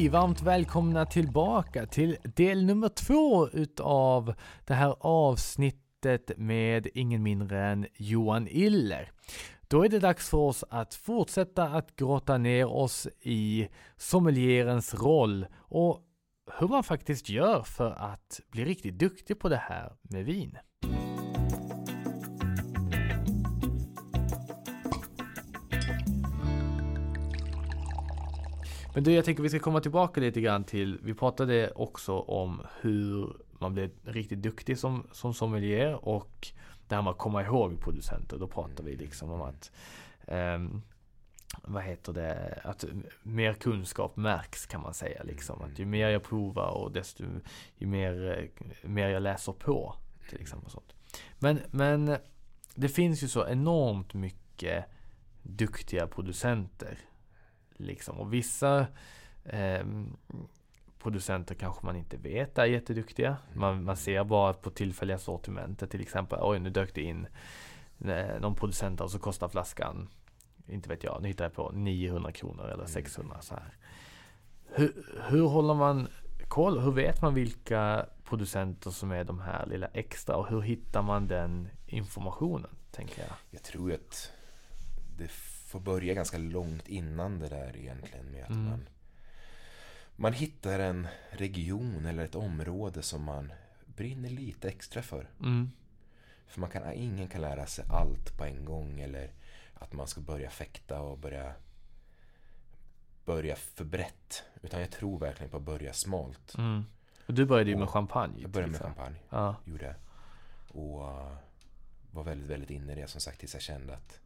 Hej! Varmt välkomna tillbaka till del nummer två utav det här avsnittet med ingen mindre än Johan Iller. Då är det dags för oss att fortsätta att grotta ner oss i sommelierens roll och hur man faktiskt gör för att bli riktigt duktig på det här med vin. Men du, jag tänker vi ska komma tillbaka lite grann till, vi pratade också om hur man blir riktigt duktig som, som sommelier och det här med att komma ihåg producenter. Då pratar vi liksom om att um, vad heter det, att mer kunskap märks kan man säga liksom. Att ju mer jag provar och desto ju mer, mer jag läser på till exempel. Sånt. Men, men det finns ju så enormt mycket duktiga producenter Liksom. Och vissa eh, producenter kanske man inte vet är jätteduktiga. Man, man ser bara på tillfälliga sortimentet till exempel. Oj, nu dök det in eh, någon producent och så kostar flaskan, inte vet jag, nu hittar jag på 900 kronor eller 600 så här. Hur, hur håller man koll? Hur vet man vilka producenter som är de här lilla extra och hur hittar man den informationen? Tänker jag. Jag tror att det får börja ganska långt innan det där egentligen med att mm. man, man hittar en region eller ett område som man brinner lite extra för. Mm. För man kan, ingen kan lära sig allt på en gång eller att man ska börja fäkta och börja börja för brett. Utan jag tror verkligen på att börja smalt. Mm. Och du började ju med champagne. Jag började med champagne. Ja. Gjorde Och uh, var väldigt, väldigt inne i det som sagt tills jag kände att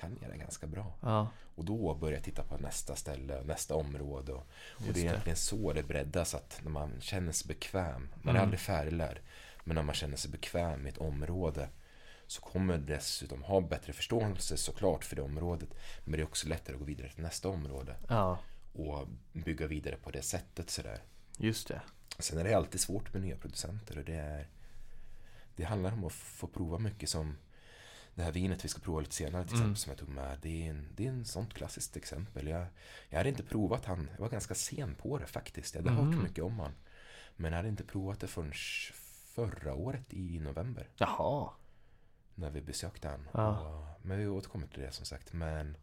kan jag det ganska bra. Ja. Och då börjar jag titta på nästa ställe, nästa område. Och, och det är egentligen så det breddas, att när man känner sig bekväm, man är mm. aldrig färdiglärd, men när man känner sig bekväm i ett område så kommer dessutom ha bättre förståelse såklart för det området. Men det är också lättare att gå vidare till nästa område. Ja. Och bygga vidare på det sättet sådär. Just det. Sen är det alltid svårt med nya producenter och det är Det handlar om att få prova mycket som det här vinet vi ska prova lite senare till mm. exempel som jag tog med. Det är, en, det är en sånt klassiskt exempel. Jag, jag hade inte provat han. Jag var ganska sen på det faktiskt. Jag hade mm. hört mycket om han. Men jag hade inte provat det förrän förra året i november. Jaha. När vi besökte han. Ja. Och, men vi återkommer till det som sagt. Men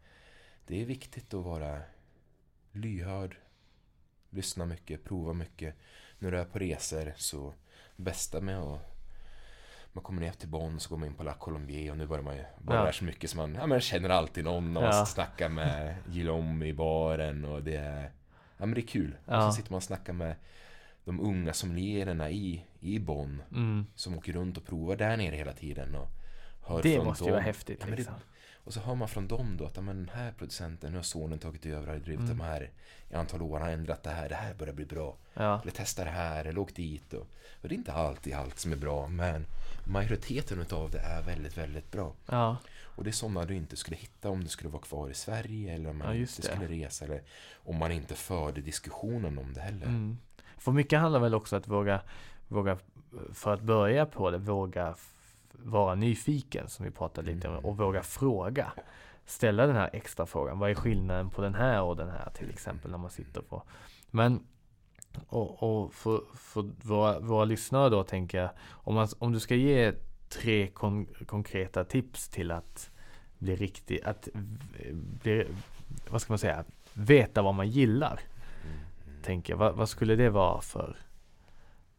det är viktigt att vara lyhörd. Lyssna mycket, prova mycket. När du är på resor så bästa med att man kommer ner till Bonn så går man in på La Colombier och nu börjar man ju vara ja. så mycket som man, ja man känner alltid någon och ja. snackar med Guillaume i baren och det är, ja men det är kul. Ja. Och så sitter man och snackar med de unga sommeliererna i, i Bonn mm. som åker runt och provar där nere hela tiden och hör Det måste dem. ju vara häftigt ja, liksom. det, och så hör man från dem då att men, den här producenten, nu har sonen tagit över, har drivit mm. de här i antal år, har ändrat det här, det här börjar bli bra. Ja. Eller testa det här, eller åk dit. Och, och det är inte alltid allt som är bra, men majoriteten av det är väldigt, väldigt bra. Ja. Och det är sådana du inte skulle hitta om du skulle vara kvar i Sverige eller om man ja, inte skulle resa eller om man inte förde diskussionen om det heller. Mm. För mycket handlar väl också att våga, våga för att börja på det, våga vara nyfiken som vi pratade lite om mm. och våga fråga. Ställa den här extra frågan. Vad är skillnaden på den här och den här till exempel när man sitter på. Men och, och för, för våra, våra lyssnare då tänker jag, om, man, om du ska ge tre kon konkreta tips till att bli riktig, att bli, vad ska man säga, veta vad man gillar. Mm, mm. Tänker jag, vad, vad, skulle det vara för,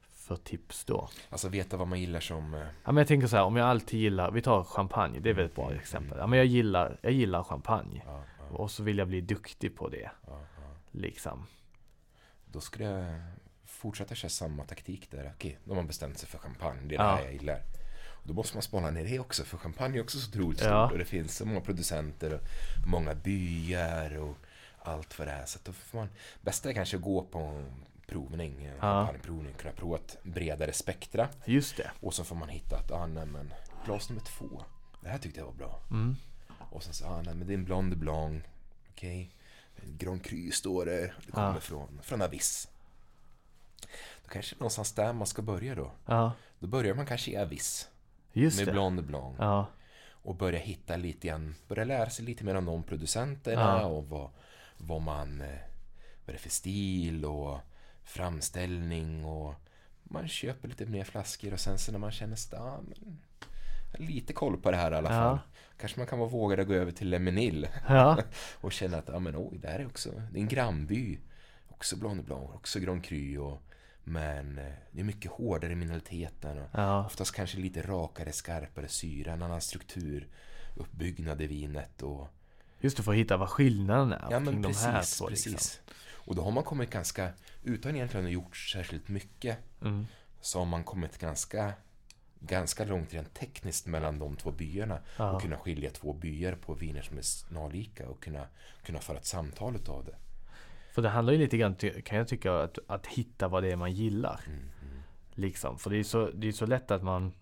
för tips då? Alltså veta vad man gillar som... Eh, ja men jag tänker så här, om jag alltid gillar, vi tar champagne, det är väl ett bra mm, exempel. Ja men jag gillar, jag gillar champagne. Ja, ja. Och så vill jag bli duktig på det. Ja, liksom. Då skulle jag fortsätta köra samma taktik där. Okej, då har man bestämt sig för champagne. Det är ja. det här jag gillar. Då måste man spana ner det också, för champagne är också så otroligt Ja. stort och det finns så många producenter och många byar och allt vad det är. Så då får man, bästa är kanske att gå på provning, champagneprovning, kunna prova ett bredare spektra. Just det. Och så får man hitta att, ah, nej, men glas nummer två, det här tyckte jag var bra. Mm. Och sen så, ah, nej, men det är en Blanc de Blanc, okej. Grand Cru står det, det kommer Ja. från, från Avis. Då kanske det är någonstans där man ska börja då. Ja, Då börjar man kanske i Avis just med det. Blanc de Blanc. Ja, Och börja hitta lite grann, börja lära sig lite mer om de producenterna Ja. och vad, vad man, eh, vad det är för stil och framställning och man köper lite mer flaskor och sen så när man känner sig, ah, lite koll på det här i alla Ja. Kanske man kan vara vågad att gå över till Lemonil ja, och känna att, ja men oj, det här är också, det är en grannby. Också Blanc de Blanc, också Grand Cru och, men eh, det är mycket hårdare i mineraliteten och ja, Oftast kanske lite rakare, skarpare syra, en annan struktur, uppbyggnad i vinet och... just det, för att hitta vad skillnaden är Ja men de här precis, två. precis. Liksom. Och då har man kommit ganska, utan egentligen att gjort särskilt mycket, Mm. så har man kommit ganska, ganska långt rent tekniskt mellan de två byarna. Ja. Och kunna skilja två byar på viner som är snarlika och kunna, kunna föra ett samtal utav det. För det handlar ju lite grann, kan jag tycka, att, att hitta vad det är man gillar. Mm, mm. Liksom. För det är så, det är så lätt att man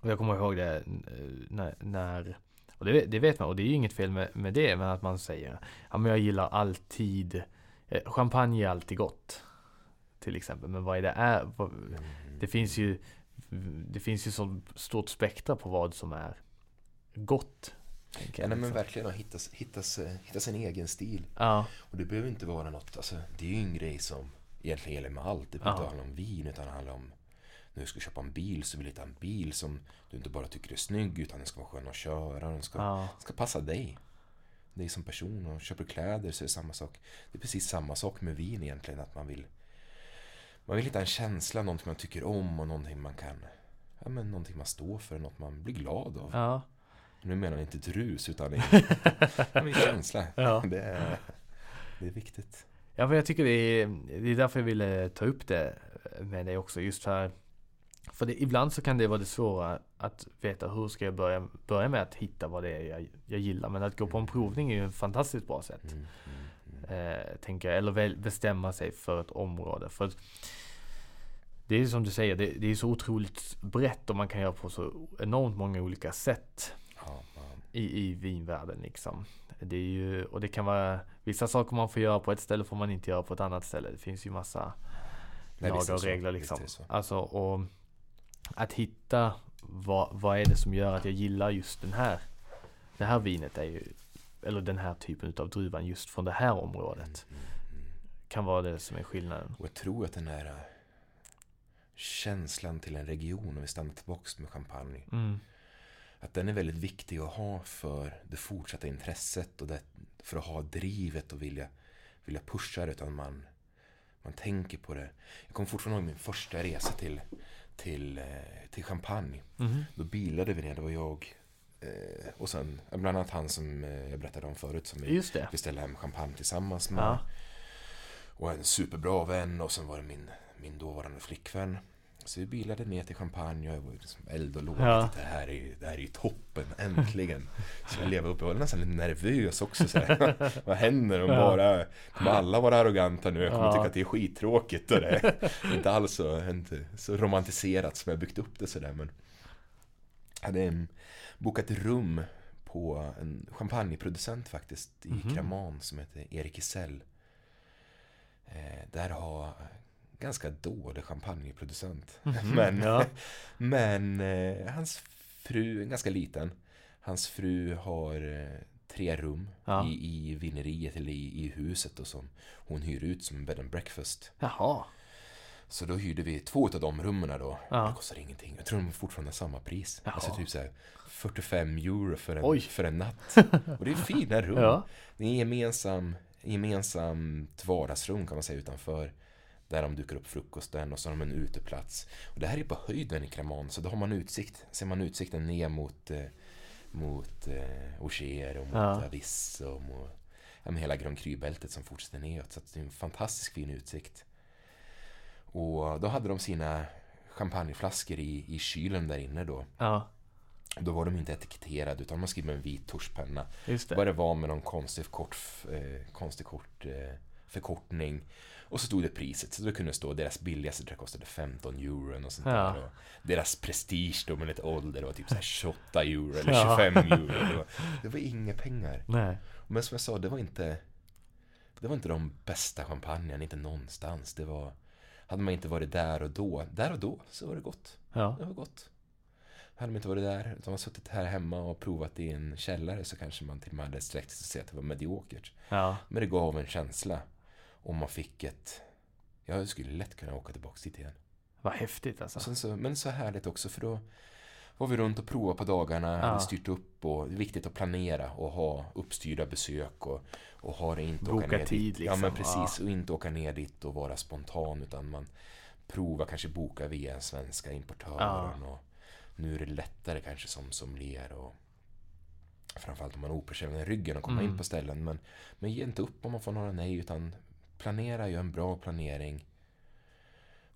Och jag kommer ihåg det eh, när, när Och det, det vet man och det är ju inget fel med, med det Men att man säger Ja men jag gillar alltid eh, Champagne är alltid gott Till exempel Men vad är det är vad, Mm. Det finns ju Det finns ju så stort spektra på vad som är Gott Ja, nej, men verkligen att hitta, hitta, hitta sin egen stil. Ja, Och det behöver inte vara något, alltså det är ju en grej som egentligen gäller med allt. Det behöver Ja. inte handla om vin utan det handlar om när du ska köpa en bil så vill du hitta en bil som du inte bara tycker är snygg utan den ska vara skön att köra. Den ska, ja, ska passa dig. Dig som person och köper kläder så är det samma sak. Det är precis samma sak med vin egentligen. Att man vill man vill hitta en känsla, någonting man tycker om och någonting man kan Ja men någonting man står för, något man blir glad av. ja, Nu menar jag inte ett rus utan en, en känsla. ja. Det är, det är viktigt. Ja, för jag tycker det är, det är därför jag ville ta upp det med dig också. Just för, för det, ibland så kan det vara det svåra att veta hur ska jag börja, börja med att hitta vad det är jag, jag gillar. Men att gå på en provning är ju ett fantastiskt bra sätt. Mm, mm, mm. Eh, tänker jag. Eller väl bestämma sig för ett område. För det är som du säger, det, det är så otroligt brett och man kan göra på så enormt många olika sätt Ja, i, i vinvärlden liksom. Det är ju, och det kan vara vissa saker man får göra på ett ställe får man inte göra på ett annat ställe. Det finns ju massa Nej, lagar och regler liksom. Alltså och att hitta vad, vad är det som gör att jag gillar just den här det här vinet är ju eller den här typen av druvan just från det här området Mm, mm. kan vara det som är skillnaden. Och jag tror att den här känslan till en region, om vi stannar tillbaka med champagne, Mm. att den är väldigt viktig att ha för det fortsatta intresset och det, för att ha drivet och vilja, vilja pusha det, utan man, man tänker på det. Jag kommer fortfarande ihåg min första resa till, till, eh, till Champagne. Mhm. Då bilade vi ner, det var jag eh, och sen bland annat han som eh, jag berättade om förut som vi beställde hem champagne tillsammans med. Ja. Och en superbra vän och sen var det min, min dåvarande flickvän. Så vi bilade ner till Champagne och jag var liksom eld och låg. Ja. Det, här är, det här är ju toppen, äntligen. Så jag levde upp, jag var nästan lite nervös också. Så här. Vad händer om Ja. bara, kommer alla vara arroganta nu? Jag kommer Ja. tycka att det är skittråkigt. Och det är inte alls så, inte så romantiserat som jag byggt upp det sådär. Men jag hade bokat rum på en champagneproducent faktiskt i Mhm. Kraman som heter Erik Isell. Eh, där har ganska dålig champagneproducent. Mhm. Men, Ja. men eh, hans fru, ganska liten, hans fru har eh, tre rum Ja. i, i vineriet eller i, i huset och som hon hyr ut som bed and breakfast. Jaha. Så då hyrde vi två av de rummen då. Ja. Det kostar ingenting. Jag tror de fortfarande har samma pris. Jaha. Alltså typ så här 45 euro för en, Oj. för en natt. Och det är fina rum. Ja. Det är en gemensam, gemensamt vardagsrum kan man säga utanför. Där de dukar upp frukosten och så har de en uteplats. Och det här är på höjden i Cremon så då har man utsikt. Ser man utsikten ner mot, eh, mot eh, Auger och mot Ja. Avis och mot ja, hela Grand Cru-bältet som fortsätter neråt. Så det är en fantastiskt fin utsikt. Och då hade de sina champagneflaskor i, i kylen där inne då. Ja, Då var de inte etiketterade utan man skrev med en vit tuschpenna. just Vad det. det var med någon konstig, kort, eh, konstig kort, eh, förkortning. Och så stod det priset. Så det kunde stå deras billigaste tror jag kostade 15 euro och sånt Ja. där. Och deras prestige då med lite ålder var typ så här 28 euro eller Ja. 25 euro. Det var, det var inga pengar. Nej. Men som jag sa, det var inte Det var inte de bästa champagnen, inte någonstans. Det var Hade man inte varit där och då, där och då, så var det gott. Ja, Det var gott. Hade man inte varit där, utan man suttit här hemma och provat i en källare så kanske man till och med hade sträckt sig och sett att det var mediokert. ja, Men det gav en känsla. Och man fick ett... Jag skulle lätt kunna åka tillbaka dit igen. vad häftigt alltså. så, men så härligt också för då var vi runt och provade på dagarna, Ja. hade styrt upp och det är viktigt att planera och ha uppstyrda besök och, och ha det inte Boka åka ner tid, dit. Ja liksom. men precis, och inte åka ner dit och vara spontan utan man provar, kanske boka via en svenska importören och nu är det lättare kanske som sommelier och framförallt om man har i ryggen och komma Mm. in på ställen men, men ge inte upp om man får några nej utan planera, gör en bra planering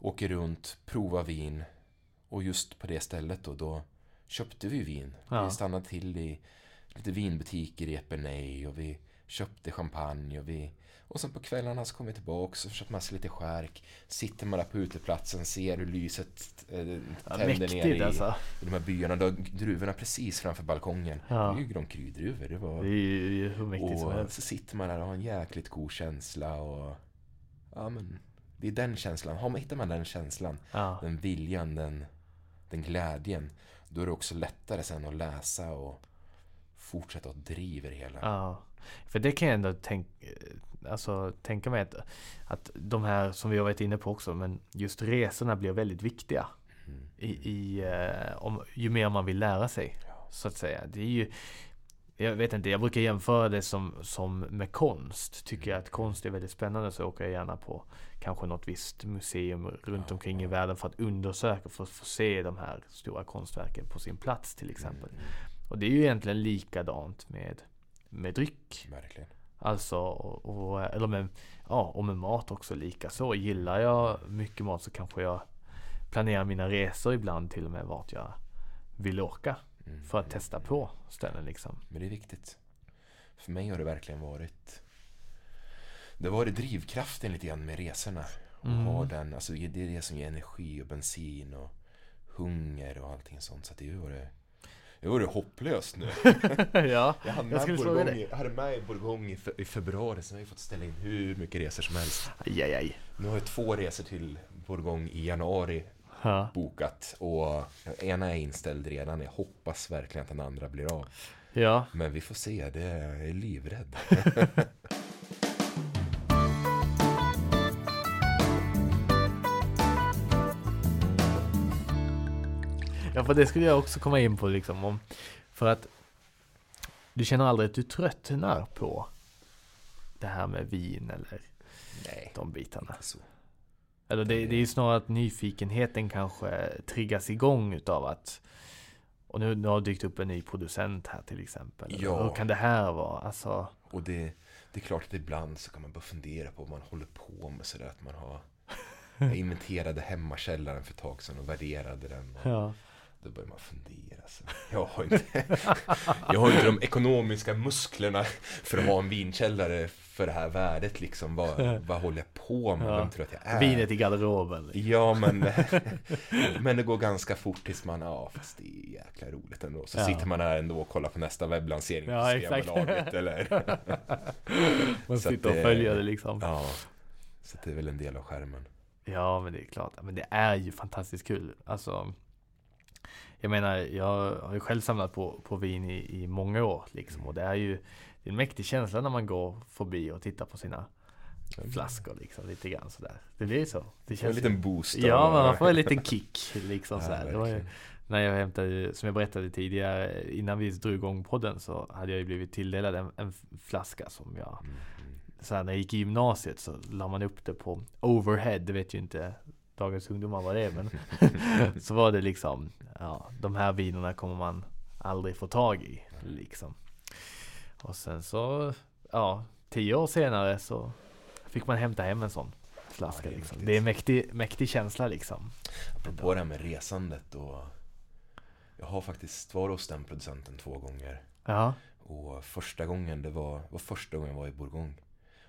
åker runt, provar vin och just på det stället då, då köpte vi vin. Ja. Vi stannade till i lite vinbutiker i Epernay och vi köpte champagne och vi och sen på kvällarna så kom vi tillbaka och så köpte man sig lite skärk. Sitter man där på uteplatsen, ser hur lyset eh, Ja, tänder ner mäktigt i, alltså. i de här byarna. Då, druvorna precis framför balkongen. Ja. Det är ju Grand Cru-druvor. Det var... Det är ju hur mäktigt som Och helst. så sitter man där och har en jäkligt god känsla och... Ja men, det är den känslan. Har man, hittar man den känslan, Ja, den viljan, den, den glädjen, då är det också lättare sen att läsa och fortsätta att driva det hela. ja. För det kan jag ändå tänka, alltså, tänka mig att, att de här som vi har varit inne på också, men just resorna blir väldigt viktiga. Mm. I, i, eh, om, ju mer man vill lära sig, Ja. så att säga. Det är ju, jag vet inte, jag brukar jämföra det som, som med konst. Tycker jag att konst är väldigt spännande så åker jag gärna på kanske något visst museum runt Ja, omkring i ja. världen för att undersöka, för att få se de här stora konstverken på sin plats till exempel. Mm, Och det är ju egentligen likadant med, med dryck. verkligen. Alltså, och, och, eller med, ja, och med mat också lika så. Gillar jag mycket mat så kanske jag planerar mina resor ibland till och med vart jag vill åka. Mm. För att testa på ställen liksom. Men det är viktigt. För mig har det verkligen varit Det har varit drivkraften lite grann med resorna. Och Mm. ha den, alltså det är det som ger energi och bensin och hunger och allting sånt. Så det har varit Det varit hopplöst nu. ja, Jag hade Jag med, fråga Bourgogne, jag hade med i Bourgogne i, fe- i februari, så jag har jag fått ställa in hur mycket resor som helst. aj, aj, aj. Nu har jag två resor till Bourgogne i januari Ja. bokat och ena är inställd redan. Jag hoppas verkligen att den andra blir av. ja, Men vi får se, det jag är livrädd. ja, för det skulle jag också komma in på liksom. Om, för att du känner aldrig att du tröttnar på det här med vin eller Nej, de bitarna. så. Eller det, det är ju snarare att nyfikenheten kanske triggas igång utav att och nu, nu har det dykt upp en ny producent här till exempel. Ja. Hur kan det här vara? Alltså, Och det, det är klart att ibland så kan man börja fundera på vad man håller på med sådär att man har Jag inventerade hemmakällaren för ett tag sedan och värderade den. Och ja. Då börjar man fundera. Så. Jag, har inte, jag har inte de ekonomiska musklerna för att ha en vinkällare för det här värdet. Liksom. Vad, vad håller jag på med? Ja. Vem tror att jag är? Vinet i garderoben. Ja, men, men det går ganska fort tills man, ja fast det är jäkla roligt ändå. Så Ja. sitter man här ändå och kollar på nästa webblansering Ja, exakt. Eller, Man Så att sitter och det- följer det liksom. ja, så det är väl en del av skärmen. Ja, men det är klart. Men det är ju fantastiskt kul. Alltså, jag menar, jag har ju själv samlat på, på vin i, i många år liksom. Och det är ju det är en mäktig känsla när man går förbi och tittar på sina flaskor liksom. Lite grann sådär. Det blir så. Det Får en känns liten boost. Ja, men man får en liten kick liksom Ja, sådär. Det var ju, när jag hämtade, som jag berättade tidigare, innan vi drog igång podden så hade jag ju blivit tilldelad en, en flaska som jag Mm, mm. så här, när jag gick i gymnasiet så la man upp det på overhead, det vet ju inte dagens ungdomar vad det är men så var det liksom ja, de här vinerna kommer man aldrig få tag i liksom. Och sen så ja, tio år senare så fick man hämta hem en sån. flaska Ja, det är liksom. Det är mäktig, mäktig känsla liksom. Apropå det här med resandet och Jag har faktiskt varit hos den producenten två gånger Ja, Och första gången det var, var första gången jag var i Bourgogne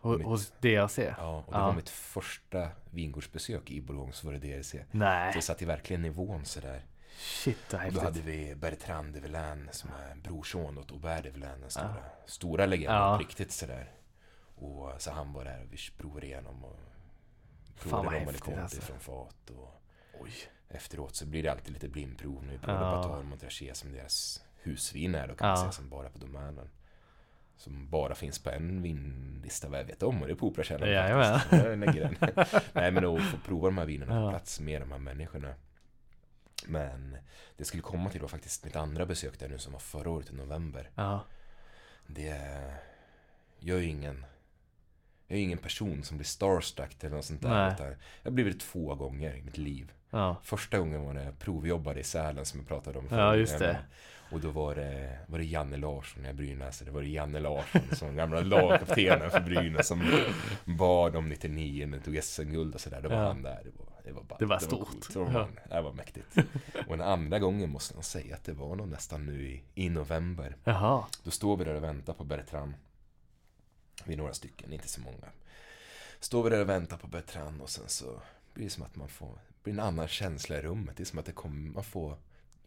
Ho- Mitt- hos DRC? Ja, och det Ja. var mitt första vingårdsbesök i Bourgogne så var det DRC Så Nej, det satt i verkligen nivån sådär shit vad Och då häftigt. hade vi Bertrand de Villain som är brorson åt Aubert de Villain, den stora, Ja. stora legenden Ja. riktigt sådär. Och så han var där och vi provade igenom och Fan, provade vad Rom häftigt, alltså. från fat och Oj. efteråt så blir det alltid lite blindprov när vi provade Ja. Batar Montrachet som deras husvin är då kan man Ja. säga som bara på domänen. Som bara finns på en vinlista vad jag vet om och det är på Operakällaren den. Nej men att få prova de här vinerna på Ja. plats med de här människorna. Men det skulle komma till då faktiskt mitt andra besök där nu som var förra året i november. Ja, Det är ju ingen Jag är ju ingen person som blir starstruck eller något sånt där. Utan jag har blivit det två gånger i mitt liv. ja, Första gången var när jag provjobbade i Sälen som jag pratade om Ja, just det. Och då var det, var det Janne Larsson, jag Brynäs, det var det Janne Larsson som gamla lagkaptenen för Brynäs som bad om 99 när det tog SM-guld och sådär. Då var Ja. han där. Det var, det var, bara, Det var stort. coolt. Det var, Ja. det var mäktigt. Och den andra gången måste jag säga att det var nog nästan nu i, i november. jaha. Då står vi där och väntar på Bertrand. Vi är några stycken, inte så många. Står vi där och väntar på Bertrand och sen så blir det som att man får, blir en annan känsla i rummet. Det är som att det kommer, man får,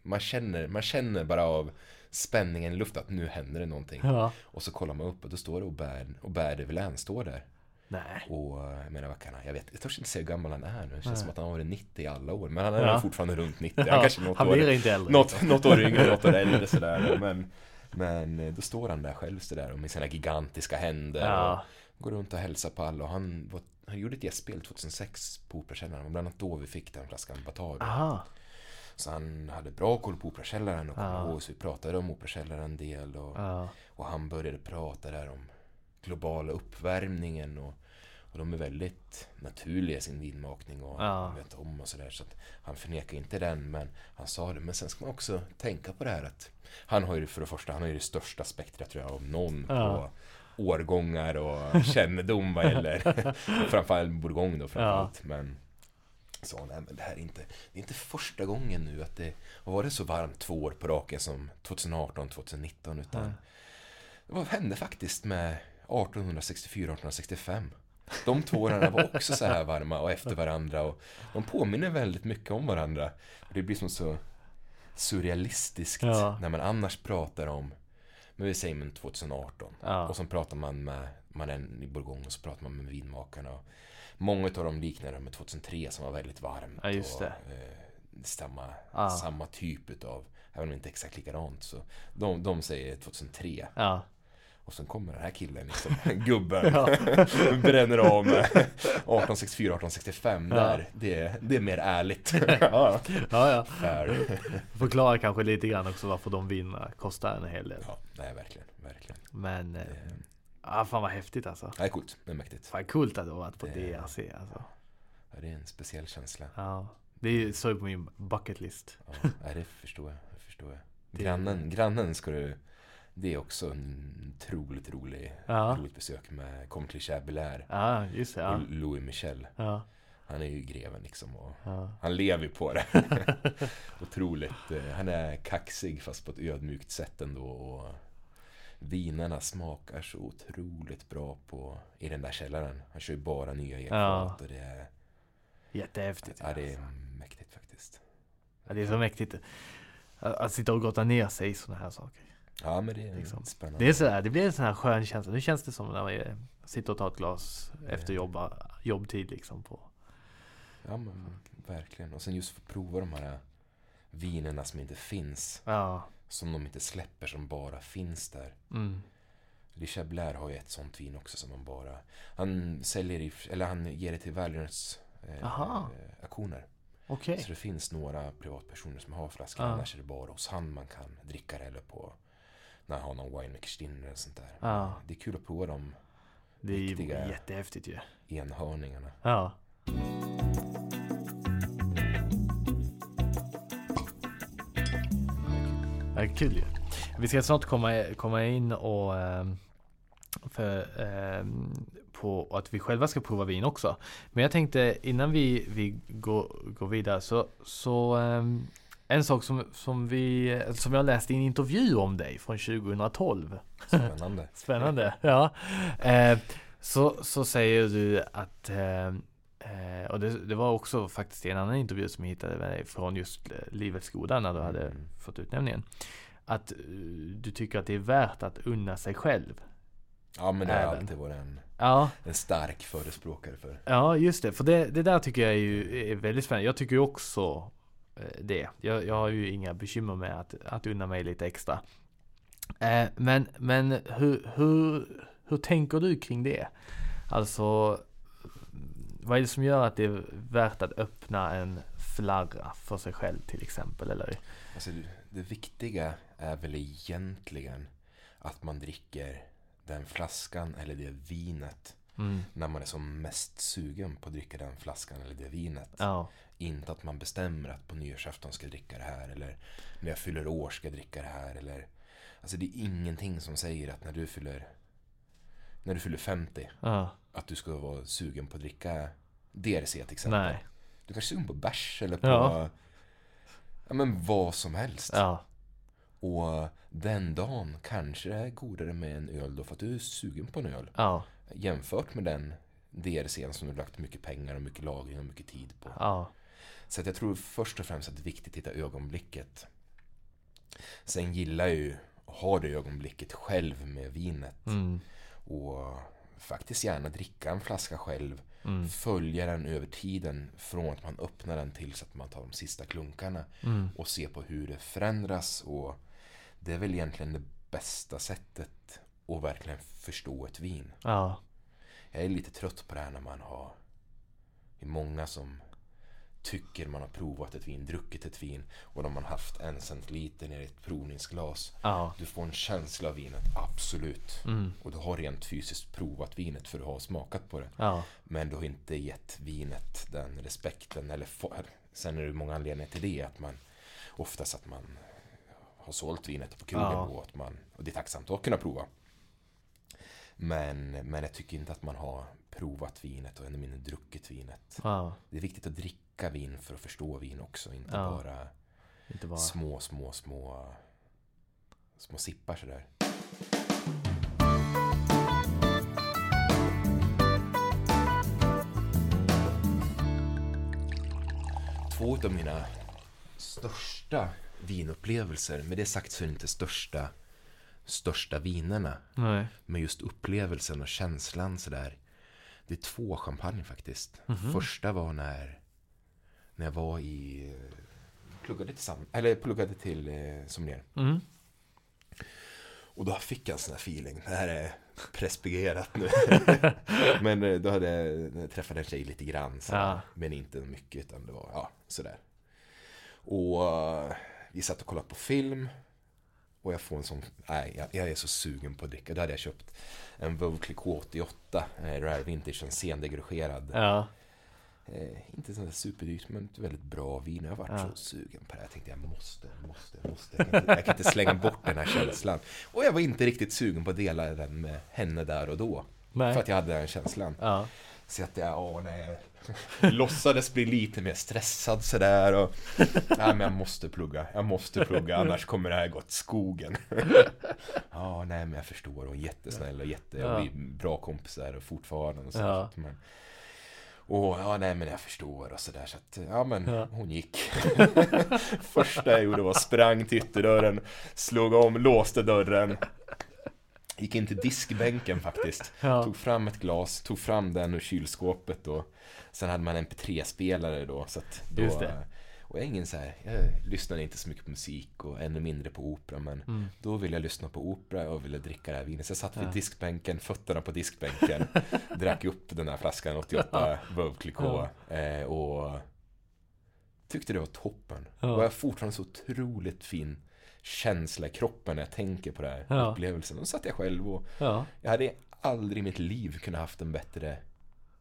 man känner, man känner bara av spänningen i luften att nu händer det någonting. Ja. Och så kollar man upp och då står det Aubert, Aubert de Villain står där. Nej. Och jag menar vad kan han, jag vet, jag törs inte säga hur gammal han är nu. Det känns Nej. som att han har varit 90 i alla år. Men han är Ja. fortfarande runt 90. Han Ja, kanske något han år blir inte äldre. något, något år yngre, något år äldre sådär. Men, men eh, då står han där själv sådär och med sina gigantiska händer. Ja, Och går runt och hälsar på alla. Och han, var, han gjorde ett gästspel 2006 på Operakällaren. Det var bland annat då vi fick den flaskan Batar. aha. Så han hade bra koll på Operakällaren och kom Ja. ihåg. Så vi pratade om Operakällaren en del. Och, Ja, och han började prata där om globala uppvärmningen. Och, och de är väldigt naturliga i sin vinmakning och Ja. vet om och sådär. Så att han förnekar inte den, men han sa det. Men sen ska man också tänka på det här att han har ju för det första, han har ju det största spektrat tror jag av någon Ja. på årgångar och kännedom vad gäller framförallt Bourgogne då framförallt. Men sa nej men det här är inte, det är inte första gången nu att det har varit så varmt två år på raken som 2018, 2019 utan Nej. vad hände faktiskt med 1864-1865? De två åren var också så här varma och efter varandra och de påminner väldigt mycket om varandra. Det blir som så surrealistiskt Ja. när man annars pratar om, men vi säger men 2018 ja. och så pratar man med, man är i Bourgogne och så pratar man med vinmakarna. Och många av dem liknar det med 2003 som var väldigt varmt. Ja, och, eh, samma, samma typ utav, även om det inte är exakt likadant. Så de, de säger 2003. Och sen kommer den här killen, liksom, gubben, Ja. bränner av med 1864, 1865. Ja. Där, det, det är mer ärligt. ja, Ja, fair. Förklara kanske lite grann också varför de vinerna kostar en hel del. ja, nej, verkligen, verkligen. Men, eh, Det, ja fan vad häftigt alltså. det är coolt, det är mäktigt. Fan coolt att du har varit på Det- DRC alltså. Ja, det är en speciell känsla. Ja. Det är ju på min bucket list. Ja, det förstår jag. Det förstår jag. Grannen, grannen ska du... Det är också en otroligt rolig, Ja. roligt besök med Comte Chabelaire Ja, just det. Ja. och Louis Michel. Ja. Han är ju greven liksom och Ja. han lever ju på det. Otroligt. eh, Han är kaxig fast på ett ödmjukt sätt ändå. Och vinerna smakar så otroligt bra på, i den där källaren. Han kör ju bara nya ekfat och det är, Jättehäftigt. ja, det alltså. är mäktigt faktiskt. Ja, det är så mäktigt. Att sitta och grotta ner sig i sådana här saker. Ja men det är Liksom. spännande. Det är sådär, det blir en sån här skön känsla. Nu känns det som när man sitter och tar ett glas efter jobba, jobbtid liksom. På. Ja men verkligen. Och sen just få prova de här vinerna som inte finns. Ja. Som de inte släpper, som bara finns där. Mm. Le Chablair har ju ett sånt vin också som man bara... Han säljer i, eller han ger det till Aha. välgörenhetsauktioner. Okej. Så det finns några privatpersoner som har flaskor. Ja. Annars är det bara hos han man kan dricka det eller på när han har någon winemakersdinner eller sånt där. Ja. Det är kul att prova de Det är Riktiga- jättehäftigt ju. enhörningarna. Ja. Ja, kul ju. Vi ska snart komma, komma in och, ehm, för, eh, på att vi själva ska prova vin också. Men jag tänkte innan vi, vi går, går vidare så, så eh, en sak som, som, vi, som jag läste i en intervju om dig från 2012. Spännande. Spännande, ja. Eh, så, så säger du att eh, Eh, och det, det, var också faktiskt en annan intervju som jag hittade med dig från just eh, Livets Goda när du hade mm. fått utnämningen. Att uh, du tycker att det är värt att unna sig själv. Ja men det har alltid varit en, ja. en stark förespråkare för. Ja just det, för det, det där tycker jag är, ju, är väldigt spännande. Jag tycker ju också eh, det. Jag, jag har ju inga bekymmer med att, att unna mig lite extra. Eh, men men hur, hur, hur tänker du kring det? Alltså vad är det som gör att det är värt att öppna en flarra för sig själv till exempel? Eller? Alltså, det viktiga är väl egentligen att man dricker den flaskan eller det vinet mm. när man är som mest sugen på att dricka den flaskan eller det vinet. Ja. Inte att man bestämmer att på nyårsafton ska jag dricka det här eller när jag fyller år ska jag dricka det här. Eller, alltså det är ingenting som säger att när du fyller när du fyller 50 ja. att du ska vara sugen på att dricka DRC till exempel. Nej. Du kanske är sugen på bärs eller på ja. ja. men vad som helst. Ja. Och den dagen kanske det är godare med en öl då för att du är sugen på en öl. Ja. Jämfört med den DRCn som du lagt mycket pengar och mycket lagring och mycket tid på. Ja. Så att jag tror först och främst att det är viktigt att hitta ögonblicket. Sen gillar jag ju att ha det ögonblicket själv med vinet. Mm. Och faktiskt gärna dricka en flaska själv. Mm. Följa den över tiden från att man öppnar den tills att man tar de sista klunkarna. Mm. Och se på hur det förändras. Och det är väl egentligen det bästa sättet att verkligen förstå ett vin. Ja. Jag är lite trött på det här när man har det är många som tycker man har provat ett vin, druckit ett vin och de har haft en centiliter i ett provningsglas. Ja. Du får en känsla av vinet, absolut. Mm. Och du har rent fysiskt provat vinet för att ha smakat på det. Ja. Men du har inte gett vinet den respekten. Eller sen är det många anledningar till det. Att man oftast att man har sålt vinet på krogen ja. och, att man, och det är tacksamt att kunna prova. Men, men jag tycker inte att man har provat vinet och ännu mindre druckit vinet. Det är viktigt att dricka vin för att förstå vin också. Inte, ja. bara, inte bara små, små, små små sippar sådär. Två av mina största vinupplevelser, med det sagt så är det inte största största vinerna. Nej. Men just upplevelsen och känslan sådär. Det är två champagne faktiskt. Mm -hmm. Första var när, när jag var i... Pluggade, tillsammans, eller pluggade till eh, sommelier. Mm. Och då fick jag en sån här feeling. Det här är pressbegärat nu. men eh, då hade jag träffat en tjej lite grann. Så, ja. Men inte mycket utan det var ja, sådär. Och uh, vi satt och kollade på film. Och jag får en sån, nej jag, jag är så sugen på att dricka. Då hade jag köpt en Veuve 88 eh, Rare Vintage, en sendegorgerad. Ja. Eh, inte sånt där superdyrt men ett väldigt bra vin. Jag varit ja. så sugen på det. Jag tänkte jag måste, måste, måste. Jag kan, inte, jag kan inte slänga bort den här känslan. Och jag var inte riktigt sugen på att dela den med henne där och då. Nej. För att jag hade den känslan. Ja. Så att jag, åh nej. Låtsades bli lite mer stressad sådär och Nej men jag måste plugga, jag måste plugga annars kommer det här gå åt skogen Ja nej men jag förstår, hon är jättesnäll och jätte, ja. och vi är bra kompisar och fortfarande och så, ja. men, och ja, nej men jag förstår och sådär så att, ja men ja. hon gick Första jag gjorde var sprang till ytterdörren Slog om, låste dörren Gick in till diskbänken faktiskt. Ja. Tog fram ett glas, tog fram den ur kylskåpet och sen hade man en MP3-spelare då. Så att då. Och jag är ingen så här, jag lyssnade inte så mycket på musik och ännu mindre på opera. Men mm. då ville jag lyssna på opera och ville dricka det här vinet. Så jag satt vid ja. diskbänken, fötterna på diskbänken. drack upp den här flaskan 88 ja. Veuve Clicquot. Ja. Eh, och tyckte det var toppen. Ja. Och jag har fortfarande så otroligt fin känsla i kroppen när jag tänker på det här ja. upplevelsen. Då satt jag själv och ja. jag hade aldrig i mitt liv kunnat haft en bättre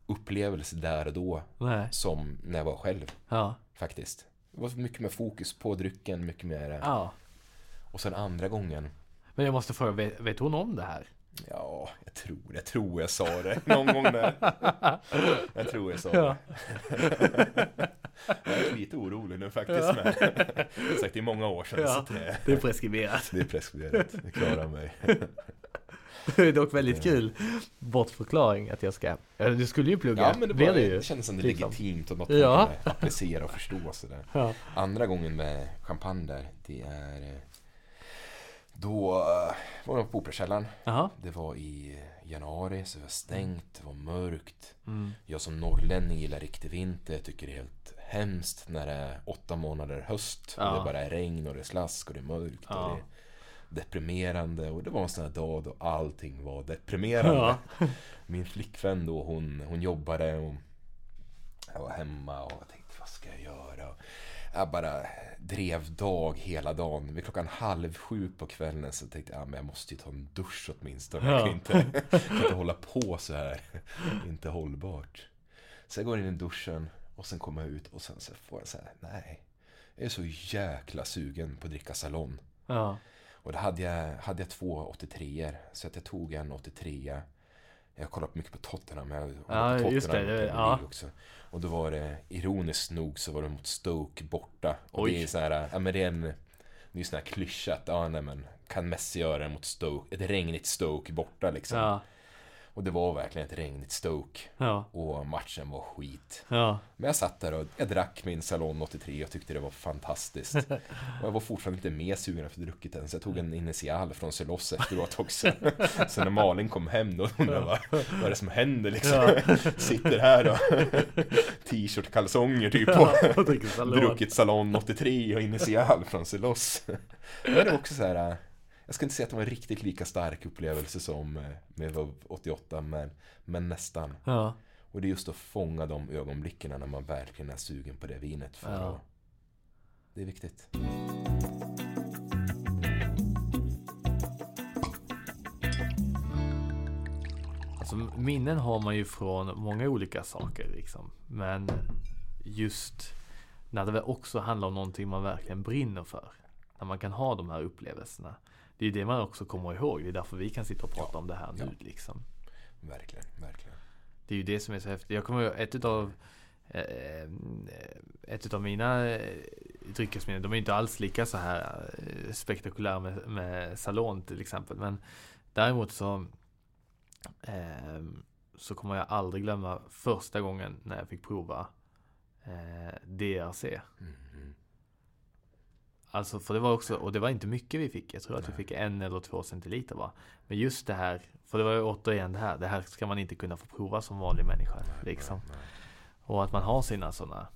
upplevelse där och då Nej. som när jag var själv. Ja. Faktiskt. Det var mycket mer fokus på drycken, mycket mer. Ja. Och sen andra gången. Men jag måste fråga, vet, vet hon om det här? Ja, jag tror Jag tror jag sa det någon gång där. Jag tror jag sa det. Jag är lite orolig nu faktiskt. Ja. Men, sagt, det är många år sedan. Ja, det, det är preskriberat. Det är preskriberat. Det klarar mig. Det är dock väldigt kul bortförklaring att jag ska Du skulle ju plugga Ja men det, var, det, det kändes det liksom. legitimt och något man ja. kan applicera och förstå sådär ja. Andra gången med champagne där Det är eh, Då eh, var jag på Operakällaren Det var i januari så det var stängt, det var mörkt mm. Jag som norrlänning gillar riktig vinter Jag tycker det är helt hemskt när det är åtta månader höst ja. och det bara är regn och det är slask och det är mörkt och det är deprimerande och det var en sån här dag då allting var deprimerande. Ja. Min flickvän då hon, hon jobbade och jag var hemma och jag tänkte vad ska jag göra? Jag bara drev dag hela dagen. Vid klockan halv sju på kvällen så tänkte jag, ja, men jag måste ju ta en dusch åtminstone. Jag kan inte, kan inte hålla på så här. Inte hållbart. Så jag går in i duschen och sen kommer jag ut och sen så får jag säga nej. Jag är så jäkla sugen på att dricka Salon. Ja. Och då hade jag, hade jag två 83 Så att jag tog en 83 Jag har kollat mycket på Tottenham. Jag ja, på just det. ja. också. Och då var det, ironiskt nog, så var det mot Stoke borta. Och Oj. det är så här, ja men det är en, det är sån här klyscha att, ja nej men, kan Messi göra det mot Stoke, ett regnigt Stoke borta liksom. Ja. Och det var verkligen ett regnigt Stoke. Ja. Och matchen var skit. Ja. Men jag satt där och jag drack min Salon 83 och tyckte det var fantastiskt. och jag var fortfarande inte mer sugen efter druckit den. Så jag tog en initial från Celos efteråt också. så när Malin kom hem då undrade jag vad, vad är det som händer liksom. Sitter här och t-shirt kalsonger typ. Och, druckit Salon 83 och initial från Celos. Men det var också så här jag ska inte säga att det var en riktigt lika stark upplevelse som eh, med Vov 88 men, men nästan. Ja. Och det är just att fånga de ögonblicken när man verkligen är sugen på det vinet. För ja. det är viktigt. Alltså minnen har man ju från många olika saker liksom. Men just när det också handlar om någonting man verkligen brinner för. När man kan ha de här upplevelserna. Det är det man också kommer ihåg. Det är därför vi kan sitta och prata ja, om det här nu. Liksom. Verkligen, verkligen. Det är ju det som är så häftigt. Jag kommer ihåg ett utav eh, ett utav mina eh, dryckesminnen, de är inte alls lika så här eh, spektakulära med, med Salon till exempel. Men däremot så eh, så kommer jag aldrig glömma första gången när jag fick prova eh, DRC. Mm. Alltså för det var också, och det var inte mycket vi fick. Jag tror att vi fick en eller två centiliter bara. Men just det här, för det var ju återigen det här. Det här ska man inte kunna få prova som vanlig människa. Liksom. Och att man har sina sådana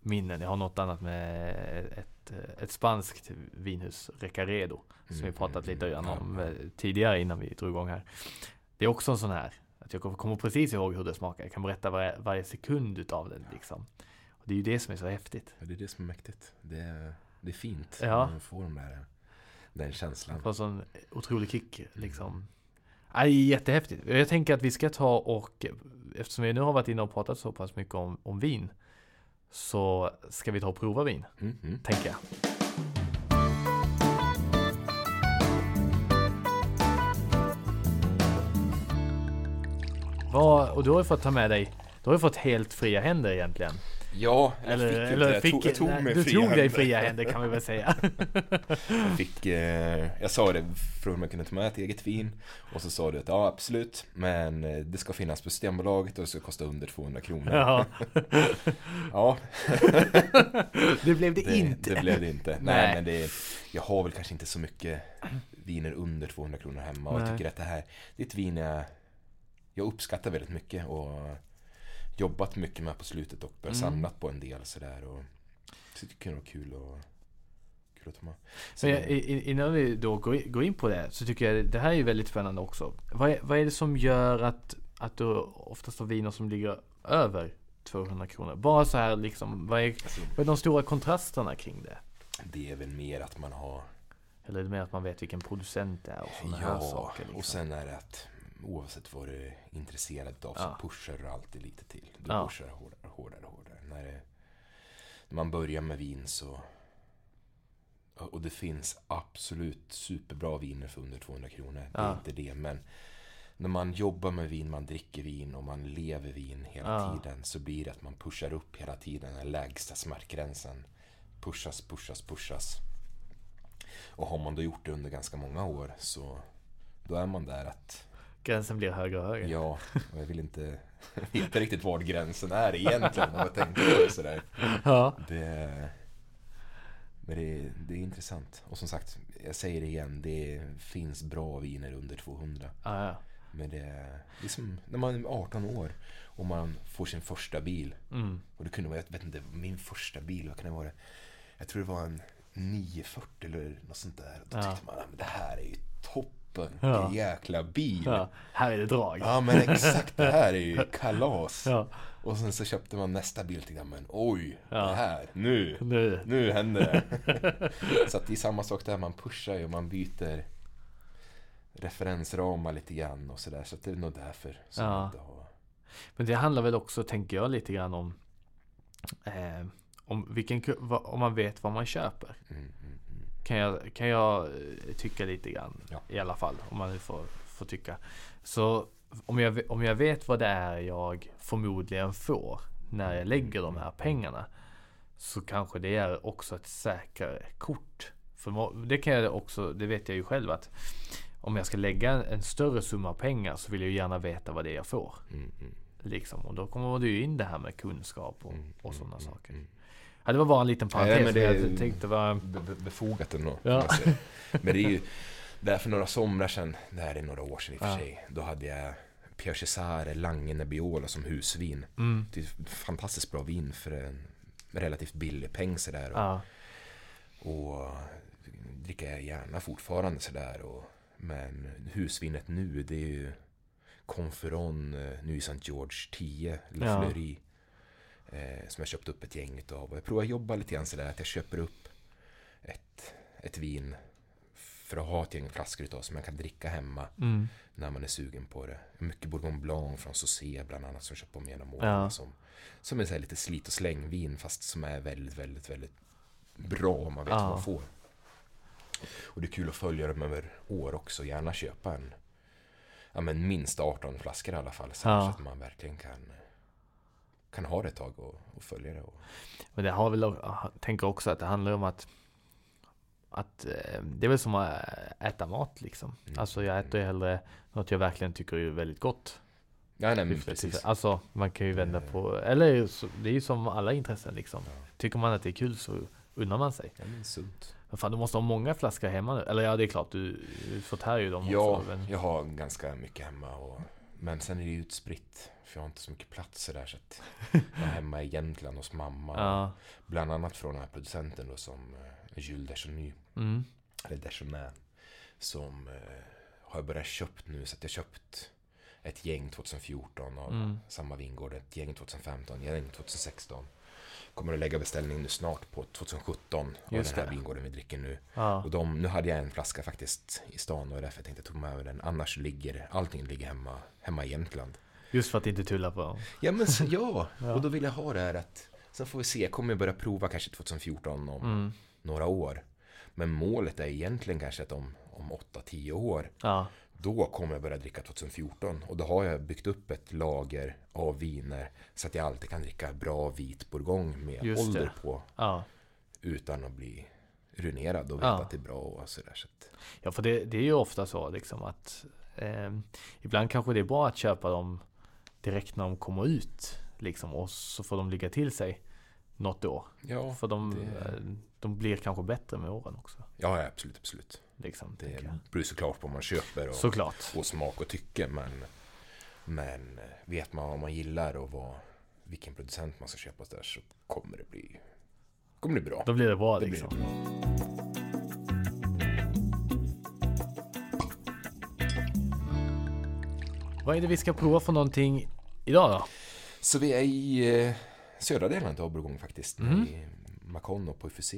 minnen. Jag har något annat med ett, ett spanskt vinhus, Recaredo. Som vi mm, pratat lite mm, om eh, tidigare innan vi drog igång här. Det är också en sån här, att jag kommer precis ihåg hur det smakar. Jag kan berätta varje, varje sekund utav den liksom. Och det är ju det som är så häftigt. Ja, det är det som är mäktigt. Det är det är fint. Ja. Man får de där, den känslan. Får en sån otrolig kick liksom. Nej, jättehäftigt. Jag tänker att vi ska ta och eftersom vi nu har varit inne och pratat så pass mycket om, om vin så ska vi ta och prova vin. Mm, mm. Tänker jag. Vad, och du har ju fått ta med dig, du har ju fått helt fria händer egentligen. Ja, eller, fick eller jag, fick, tog, jag tog mig Du tog dig fria händer kan vi väl säga. jag fick, eh, jag sa det, frågade om jag kunde ta med ett eget vin. Och så sa du att ja absolut, men eh, det ska finnas på Systembolaget och det ska kosta under 200 kronor. Ja. ja. det blev det, det, inte. Det blev det inte. Nej, Nej men det, jag har väl kanske inte så mycket viner under 200 kronor hemma. Och jag tycker att det här, det är ett vin jag, jag uppskattar väldigt mycket. Och jobbat mycket med på slutet och mm. samlat på en del sådär. Och så det kan vara kul och kul att ta med. Så jag, innan vi då går in på det så tycker jag det här är väldigt spännande också. Vad är, vad är det som gör att, att du oftast har viner som ligger över 200 kronor? Bara så här liksom, vad är, alltså, vad är de stora kontrasterna kring det? Det är väl mer att man har Eller är det mer att man vet vilken producent det är och sådana ja, här saker? Liksom. och sen är det att oavsett vad du är intresserad av så pushar du alltid lite till. Du ja. pushar hårdare, hårdare, hårdare. När, det, när man börjar med vin så... Och det finns absolut superbra viner för under 200 kronor. Det är inte det, men när man jobbar med vin, man dricker vin och man lever vin hela Ja. tiden så blir det att man pushar upp hela tiden den lägsta smärtgränsen. Pushas, pushas, pushas. Och har man då gjort det under ganska många år så då är man där att Gränsen blir högre och högre. ja, och jag vill inte veta riktigt var gränsen är egentligen om jag tänker på det sådär. Ja. Det, men det, är- det är intressant. Och som sagt, jag säger det igen, det finns bra viner under 200. Ja, ja. Men det, det är som när man är 18 år och man får sin första bil. Mm. Och det kunde vara, jag vet inte, min första bil, vad kan det vara? Jag tror det var en 940 eller något sånt där. Då Ja. tyckte man, "Ah, det här är ju toppen. Vilken jäkla bil. ja. Här är det drag. Ja men exakt, det här är ju kalas. Ja. Och sen så köpte man nästa bil och tänkte, men oj, Ja. det här, nu, Nu. nu händer det. så att det är samma sak där, man pushar ju, man byter referensramar lite grann och sådär. Så att det är nog därför som Ja. inte har... Men det handlar väl också, tänker jag, lite grann om eh, om, vilken, om man vet vad man köper. Mm. Kan jag, kan jag eh, tycka lite grann. Ja. I alla fall. Om man nu får, får tycka. Så om jag, om jag vet vad det är jag förmodligen får. När jag lägger de här pengarna. Så kanske det är också ett säkrare kort. För det kan jag också, det vet jag ju själv att. Om jag ska lägga en, en större summa pengar så vill jag gärna veta vad det är jag får. Mm, mm, Liksom. Och då kommer ju in det här med kunskap och, mm, och sådana mm, saker. Ja, det var bara en liten parentes. men det- jag tänkte var... Be- be- befogat ändå. Ja. Men det är ju, där för några somrar sedan, det här är några år sedan i och för sig, då hade jag Pierre Cesare Lange Nebbiolo som husvin. Mm, Det är fantastiskt bra vin för en relativt billig peng sådär. Och, ja, och dricker jag gärna fortfarande sådär. Och, men husvinet nu, det är ju Conferon eh, nu i St. George 10, Le Ja. Eh, som jag köpt upp ett gäng utav. Och jag provar jobba lite grann sådär att jag köper upp ett, ett vin för att ha ett gäng flaskor utav som jag kan dricka hemma mm, när man är sugen på det. Mycket Bourgogne Blanc från Saucé bland annat som jag köpt på mig genom åren. Ja. Som, som är så lite slit och slängvin fast som är väldigt, väldigt, väldigt bra om man vet Ja. vad man får. Och det är kul att följa dem över år också. Gärna köpa en ja, men minst 18 flaskor i alla fall. Så, Ja. så att man verkligen kan, kan ha det ett tag och, och följa det. Och, Men det har väl, jag tänker också att det handlar om att att eh, det är väl som att äta mat liksom. Mm. Alltså jag äter ju hellre något jag verkligen tycker är väldigt gott. ja, nej, men Tillfälle till- precis. Alltså man kan ju vända Det- på, eller det är ju som alla intressen liksom. Ja. Tycker man att det är kul så unnar man sig. Ja, men sunt. Men fan du måste ha många flaskor hemma nu. Eller ja det är klart du, du förtär ju dem Ja, också. Men, jag har ganska mycket hemma. Och, men sen är det utspritt. För jag har inte så mycket plats där så att jag är hemma i Jämtland hos mamma. ja. Bland annat från den här producenten då som eh, Jules Descheny, Mm. eller Deschenay. Som eh, har jag börjat köpt nu så att jag köpt ett gäng 2014 av Mm. samma vingård, ett gäng 2015, ett gäng 2016. Kommer att lägga beställning nu snart på 2017 av Just den här det. vingården vi dricker nu. Ja. Och de, nu hade jag en flaska faktiskt i stan och därför jag tänkte jag tog med mig den. Annars ligger allting ligger hemma, hemma i Jämtland. Just för att inte tulla på. Ja men så, ja. Ja. och då vill jag ha det här att Sen får vi se, jag kommer börja prova kanske 2014 om Mm. några år. Men målet är egentligen kanske att om, om 8-10 år Ja. Då kommer jag börja dricka 2014 och då har jag byggt upp ett lager av viner så att jag alltid kan dricka bra vit bourgogne med Just ålder det. på Ja. utan att bli ruinerad och veta Ja. att det är bra och sådär. Så att, Ja, för det, det är ju ofta så liksom att eh, ibland kanske det är bra att köpa dem direkt när de kommer ut liksom och så får de ligga till sig något år. ja, för de, det- eh, de blir kanske bättre med åren också. ja, absolut, absolut. Liksom, Det beror såklart på vad man köper och, Såklart. och smak och tycke. Men, men eh, vet man vad man gillar och vad, vilken producent man ska köpa där så kommer det bli, kommer det bli bra. Då blir det bra Det blir liksom. bra. Vad är det vi ska prova för någonting idag då? Så vi är i eh, södra delen av Bourgogne faktiskt. Mm. I Macon och på UFC.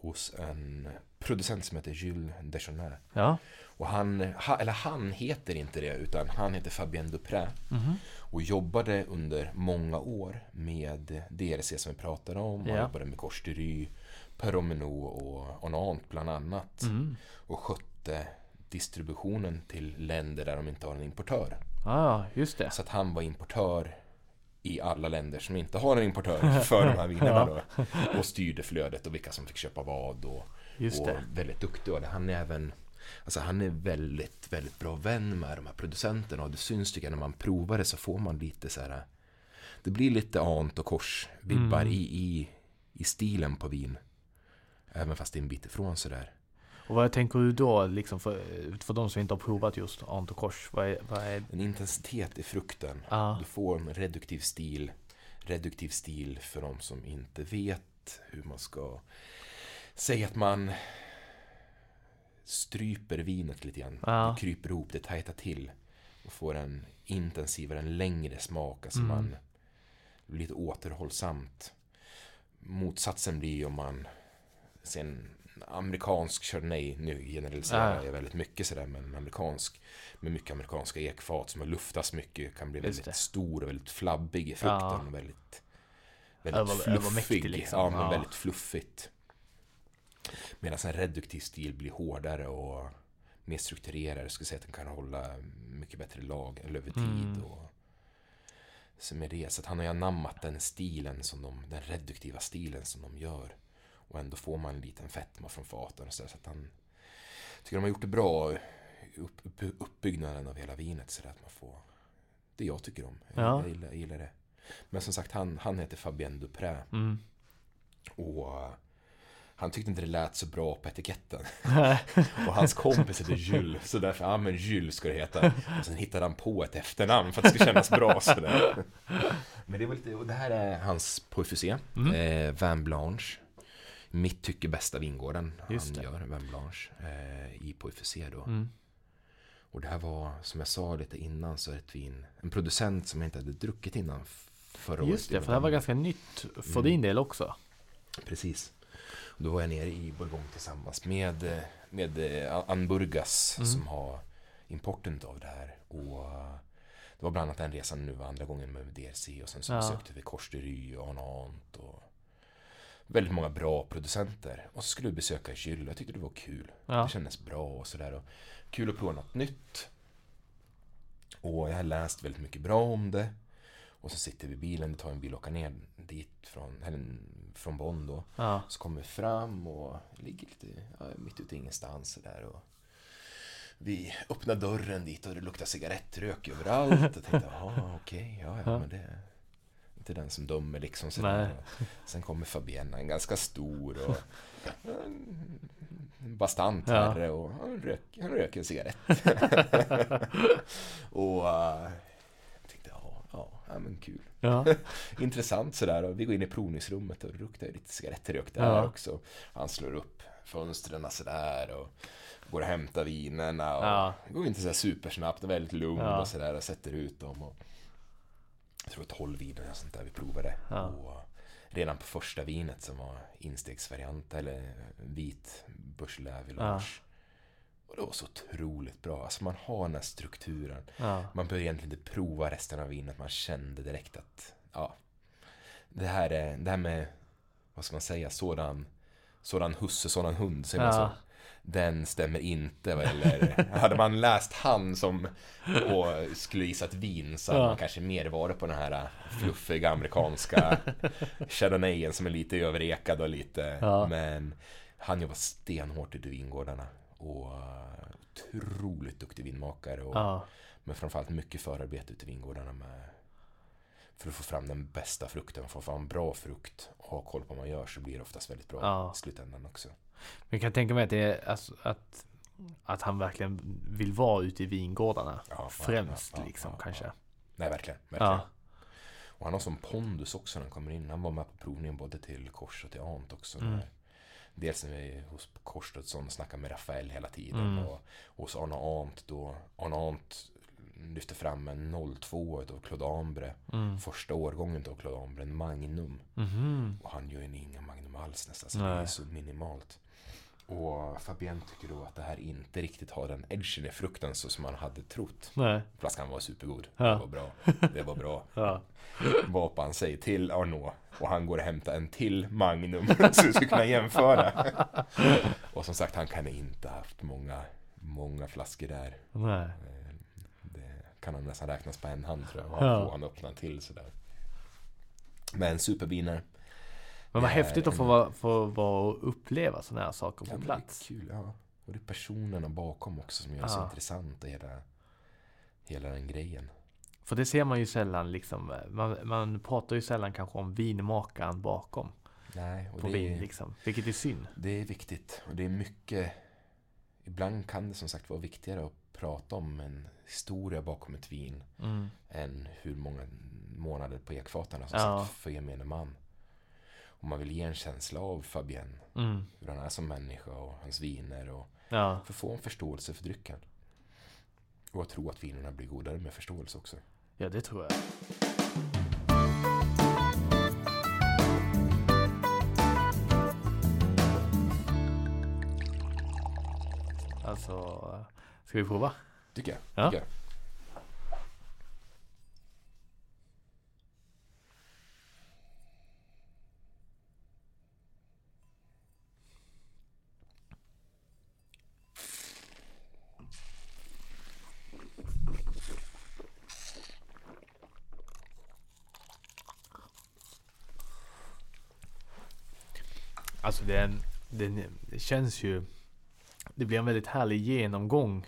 Hos en producent som heter Jules Deschonay. Ja. Och han, ha, eller han heter inte det, utan han heter Fabien Dupré. Mhm. Och jobbade under många år med DRC som vi pratade om. Han Ja. jobbade med Rue, Perromenot och Onant bland annat. Mm. Och skötte distributionen till länder där de inte har en importör. Ja, just det. Så att han var importör i alla länder som inte har en importör för de här vinerna då. Och styrde flödet och vilka som fick köpa vad. Och, Just och det. väldigt duktig. Och han är även Alltså han är väldigt, väldigt bra vän med de här producenterna och det syns tycker jag när man provar det så får man lite så här Det blir lite ant och kors-vibbar Mm. i, i, i stilen på vin. Även fast det är en bit ifrån sådär. Och vad tänker du då, liksom för, för de som inte har provat just ant och kors? Vad är, vad är En intensitet i frukten. Ja, Du får en reduktiv stil. Reduktiv stil för de som inte vet hur man ska säga att man stryper vinet lite grann. Ja. Det kryper ihop, det tajtar till. Och får en intensivare, en längre smak. Alltså Mm. man lite återhållsamt. Motsatsen blir om man ser en amerikansk chardonnay, nu generaliserar Ja. jag väldigt mycket sådär, men en amerikansk med mycket amerikanska ekfat som har luftats mycket kan bli Just väldigt det. stor och väldigt flabbig i frukten. Ja. och Väldigt, väldigt Över- fluffig. liksom. Ja, men Ja. väldigt fluffigt. Medan en reduktiv stil blir hårdare och mer strukturerad. Jag skulle säga att den kan hålla mycket bättre lag eller över tid. Mm. Och, så med det, så att han har ju anammat den stilen, som de, den reduktiva stilen som de gör. Och ändå får man en liten fetma från faten och så, att han tycker de har gjort det bra upp, upp, uppbyggnaden av hela vinet så att man får det jag tycker om. Ja. jag, gillar, jag gillar det. Men som sagt, han, han heter Fabien Dupré mm. och uh, han tyckte inte det lät så bra på etiketten. Och hans kompis heter Jules, så därför, ja men Jules ska det heta. Och sen hittade han på ett efternamn för att det ska kännas bra sådär. Men det var lite, och det här är hans Poifusé, Mm. eh, Vin Blanche. Mitt tycke bästa vingården Just han det. gör, Vin Blanche, eh, i Poifusé då. Mm. Och det här var, som jag sa lite innan, så är det ett vin, en producent som jag inte hade druckit innan förra året. Just det, för det här var ganska nytt för Mm. din del också. Precis. Och Då var jag nere i Bourgogne tillsammans med, eh, med eh, Anburgas Mm. som har importen av det här. Och eh, det var bland annat den resan nu var andra gången med DRC och sen så Ja. besökte vi Kors de Rue och Arnant och väldigt många bra producenter. Och så skulle vi besöka Gyll jag tyckte det var kul. Ja. Det kändes bra och sådär. och Kul att prova något nytt. Och jag har läst väldigt mycket bra om det. Och så sitter vi i bilen, det tar en bil och åka ner dit från, eller, från Bonn då. Ja. Så kommer vi fram och ligger lite ja, mitt ute i ingenstans där och vi öppnar dörren dit och det luktar cigarettrök överallt. Jag tänkte, jaha, okej, ja, ja, Ja. men det inte den som dömer liksom. Nej. Sen kommer Fabienne, en ganska stor och bastant Ja. herre och han röker, han röker en cigarett. och uh, jag tänkte, ja, ja, men kul. Ja. Intressant sådär. Och vi går in i provningsrummet och det luktar lite cigarettrök där Ja. också. Han slår upp fönstren sådär och går och hämtar vinerna. Och Ja. Går inte så supersnabbt, väldigt lugn Ja. och sådär och sätter ut dem. Och jag tror 12 viner och sånt där vi provade. Ja. Och redan på första vinet som var instegsvariant eller vit Beaujolais Village. Och det var så otroligt bra. Alltså man har den här strukturen. Ja. Man behöver egentligen inte prova resten av vinet. Man kände direkt att ja, det här är det här med vad ska man säga, sådan, sådan husse, sådan hund. Säger man Ja. så? Den stämmer inte. vad gäller- hade man läst han som och skulle gissa ett vin så hade Ja. man kanske mer varit på den här fluffiga amerikanska chardonnayen som är lite överekad och lite Ja. men han jobbar stenhårt ute i vingårdarna och uh, otroligt duktig vinmakare och Ja. men framförallt mycket förarbete ute i vingårdarna med för att få fram den bästa frukten, få fram bra frukt och ha koll på vad man gör så blir det oftast väldigt bra Ja. i slutändan också. Men jag kan tänka mig att det är alltså, att, att han verkligen vill vara ute i vingårdarna. Ja, Främst ja, liksom kanske. Nej, verkligen. verkligen. Och han har sån pondus också när han kommer in. Han var med på provningen både till Kors och till Ant också. Mm. Dels när vi hos Korsstudsson och snackar med Rafael hela tiden. Mm. Och hos Arne Ant då. Arne Ant lyfte fram en 02 av Claude Ambre. Mm. Första årgången av Claude Ambre, en Magnum. Mhm. Och han gör ju inga Magnum alls nästan, så Nej. det är så minimalt. Och Fabien tycker då att det här inte riktigt har den edgen i frukten så som man hade trott. Nej. Flaskan var supergod. Ja. Det var bra. Det var bra. Ja. Vad han säger till Arnaud. Och han går och hämtar en till Magnum så vi ska kunna jämföra. och som sagt, han kan inte ha haft många många flaskor där. Nej. Eh, kan han nästan räknas på en hand tror jag. Ja. Ja. han öppnar till sådär. Men superviner. Men vad är häftigt att få en- vara, få vara och uppleva sådana här saker Ja, på men plats. Det är kul, ja. Och det är personerna bakom också som gör det så Ja. intressant. Och hela, hela den grejen. För det ser man ju sällan liksom. Man, man pratar ju sällan kanske om vinmakaren bakom Nej, och på det, vin är, liksom. Vilket är synd. det är viktigt. Och det är mycket... Ibland kan det som sagt vara viktigare att prata om en historia bakom ett vin Mm. än hur många månader på ekfaten som Ja. sagt för gemene man. Och man vill ge en känsla av Fabienne, Mm. hur han är som människa och hans viner och Ja. för få en förståelse för drycken. Och jag tror att vinerna blir godare med förståelse också. ja, det tror jag. Alltså, ska vi prova? Tycker jag. Ja. Tycker jag. Alltså den, den det känns ju Det blir en väldigt härlig genomgång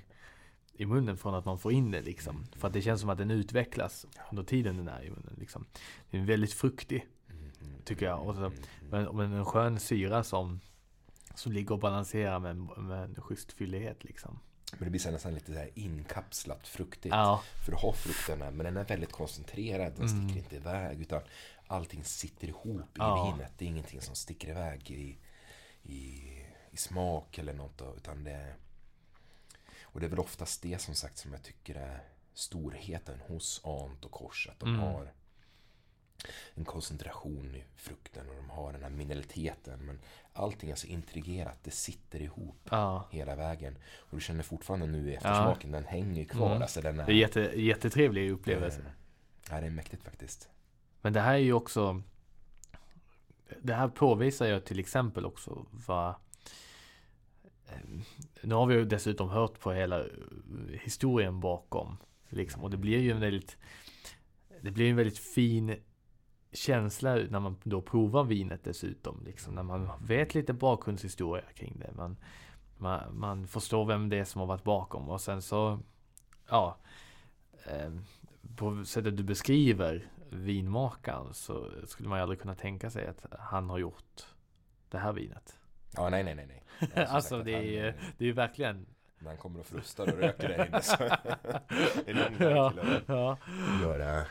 I munnen från att man får in det liksom För att det känns som att den utvecklas Under tiden den är i munnen liksom Den är väldigt fruktig Mm, mm, Tycker jag. Och så- mm, mm. Men, men en skön syra som Som ligger och balanserar med, med en schysst fyllighet liksom Men det blir så nästan lite så här inkapslat fruktigt. Ja, För du har frukterna, men den är väldigt koncentrerad. Den Mm. sticker inte iväg. Utan allting sitter ihop i Ja. vinet. Det är ingenting som sticker iväg i, i, i smak eller något. Utan det och det är väl oftast det som sagt som jag tycker är storheten hos Ant och Kors. Att de Mm. har en koncentration i frukten och de har den här mineraliteten. Men allting är så intrigerat. Det sitter ihop ja hela vägen. Och du känner fortfarande nu i eftersmaken, den hänger kvar. Mm. Alltså den är, Det är jätte, jättetrevlig upplevelse Eh, Ja, det är mäktigt faktiskt. Men det här är ju också Det här påvisar ju till exempel också vad Ehm, nu har vi ju dessutom hört på hela eh, historien bakom liksom, och det blir ju en väldigt Det blir en väldigt fin känsla när man då provar vinet dessutom liksom, när man vet lite bakgrundshistoria kring det. Man, man, man förstår vem det är som har varit bakom. Och sen så Ja eh, På sättet du beskriver vinmakaren så skulle man ju aldrig kunna tänka sig att han har gjort det här vinet. Ja, nej, nej, nej. nej. Alltså att det är han, ju eh, det är ju verkligen När han kommer och frustar och röker där inne så det är väg ja, att ja. göra,